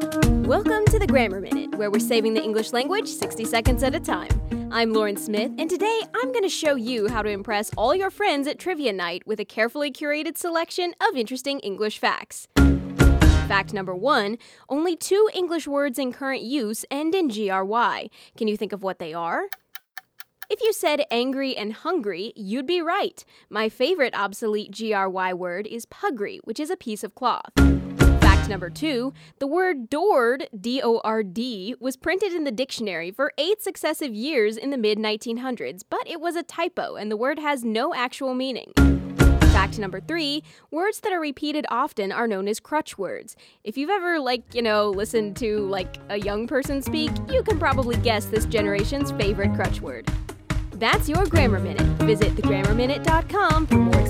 Welcome to the Grammar Minute, where we're saving the English language 60 seconds at a time. I'm Lauren Smith, and today I'm going to show you how to impress all your friends at trivia night with a carefully curated selection of interesting English facts. Fact number one only two English words in current use end in GRY. Can you think of what they are? If you said angry and hungry, you'd be right. My favorite obsolete GRY word is puggry, which is a piece of cloth. Number two the word dord, D O R D, was printed in the dictionary for eight successive years in the mid 1900s, but it was a typo and the word has no actual meaning. Fact number three words that are repeated often are known as crutch words. If you've ever, like, you know, listened to, like, a young person speak, you can probably guess this generation's favorite crutch word. That's your Grammar Minute. Visit thegrammarminute.com for more.